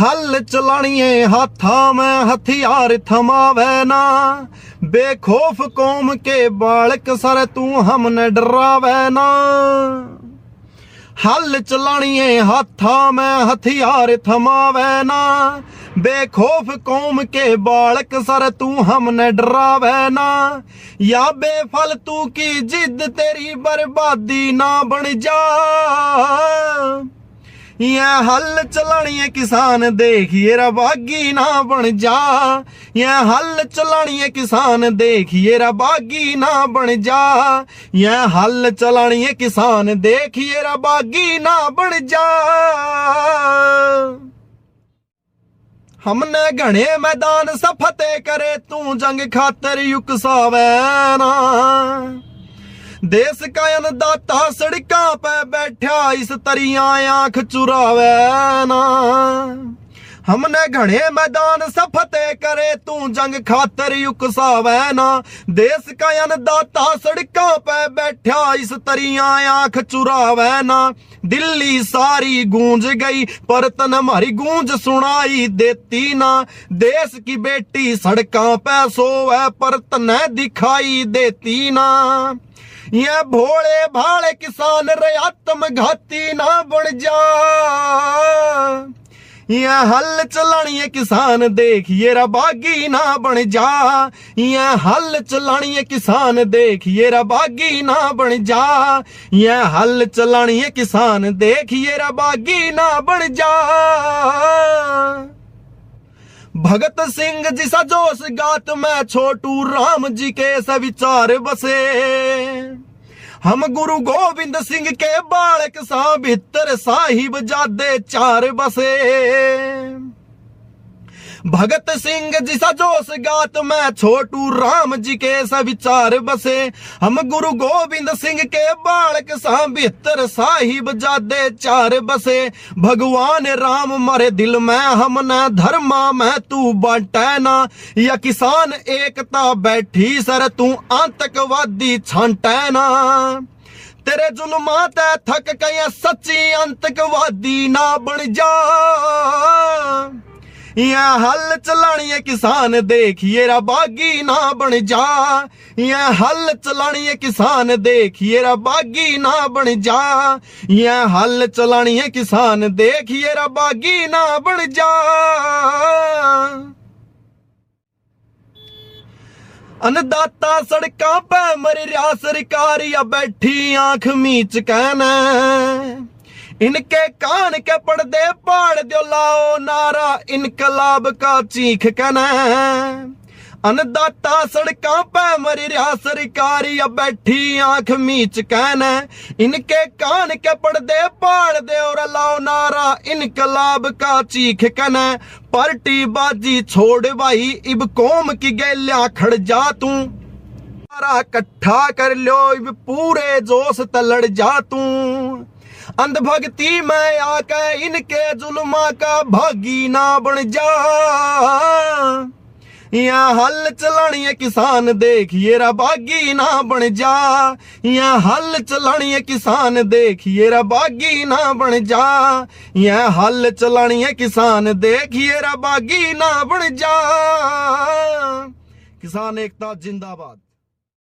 ਹੱਲ ਚਲਾਣੀਏ ਹੱਥਾਂ ਮੈਂ ਹਥਿਆਰ ਥਮਾਵੇ ਨਾ। ਬੇਖੋਫ ਕੌਮ ਕੇ ਬਾਲਕ ਸਰ ਤੂੰ ਹਮ ਨੇ ਡਰਾਵੇ ਨਾ। ਹੱਲ ਚਲਾਣੀਏ ਹੱਥਾਂ ਮੈਂ ਹਥਿਆਰ ਥਮਾਵੇ ਨਾ। ਬੇਖੋਫ ਕੌਮ ਕੇ ਬਾਲਕ ਸਰ ਤੂੰ ਹਮ ਨੇ ਡਰਾਵੇ ਨਾ। ਯਾ ਬੇਫਲ ਤੂੰ ਕੀ ਜਿੱਦ ਤੇਰੀ ਬਰਬਾਦੀ ਨਾ ਬਣ ਜਾ। ये हल चलानी किसान, देखिए रबागी ना बन जा। ये हल चलानी किसान, देखिए रबागी ना बन जा। ये हल चलानी किसान, देखिए रबागी ना बन जा। हमने घने मैदान सफते करे, तू जंग खातर युकसावे ना। देश का अन्नदाता सड़का पे बैठा इस तरिया आँख चुरावे ना हमने घने मैदान सफते करे, तू जंग खातर युकसावे ना। देश का अन्नदाता सड़कों पे बैठा इस तरिया आँख चुरावे ना। दिल्ली सारी गूंज गई, पर हमारी गूंज सुनाई देती ना। देश की बेटी सड़कों पे सोवे, पर तन दिखाई देती ना। ये भोले भाले किसान रयातम घाती ना बन जा। ये हल चलानी किसान, देखिए बागी ना बन जा। ये हल चलानी किसान, देखिए बागी ना बन जा। ये हल चलानी किसान, देखिए रा बागी ना बन जा। भगत सिंह जी सा जोश गात में, छोटू राम जी के सविचार बसे। हम गुरु गोविंद सिंह के बालक सा भीतर साहिब जादे चार बसे भगत सिंह जी सा जोश गात में, छोटू राम जी के सविचार बसे। हम गुरु गोविंद सिंह के बालक सा साहिब जादे चार बसे। भगवान राम मरे दिल में, हम धर्मा में, तू बाटे या किसान एकता बैठी सर, तू आतंकवादी छांटे ना। तेरे जुल्मा ते थक गए सच्ची आतंकवादी ना बन जा। या हल चलानी किसान, देखिए बागी ना बन जा। या हल चलानी किसान, देखिए बागी ना बन जा। या हल चलानी किसान, देखिए बागी ना बन जा। अन्नदाता सड़का पे मर रहा सरकार या बैठी आँख मीच कहना इनके कान के पर्दे पाड़ दो लाओ नारा इनकलाब का चीख कहना अन्नदाता सड़का पे मर रहा, सरकारी अब बैठी आँख मीच कहना इनके कान के पर्दे पाड़ दे और लाओ नारा इनकलाब का चीख कहना पार्टी बाजी छोड़ भाई, इब कौम की गैलिया खड़ जा तू। सारा इकट्ठा कर लो इब पूरे जोश तलड़ जा तू। अंधभक्ति में आके इनके जुल्मा का भागी ना बन जा। यहाँ हल चलानी किसान देखिए बागी ना बन जा। यहाँ हल चलानी किसान देखिए बागी ना बन जा। यहाँ हल चलानी किसान देखिए बागी ना बन जा। किसान एकता जिंदाबाद।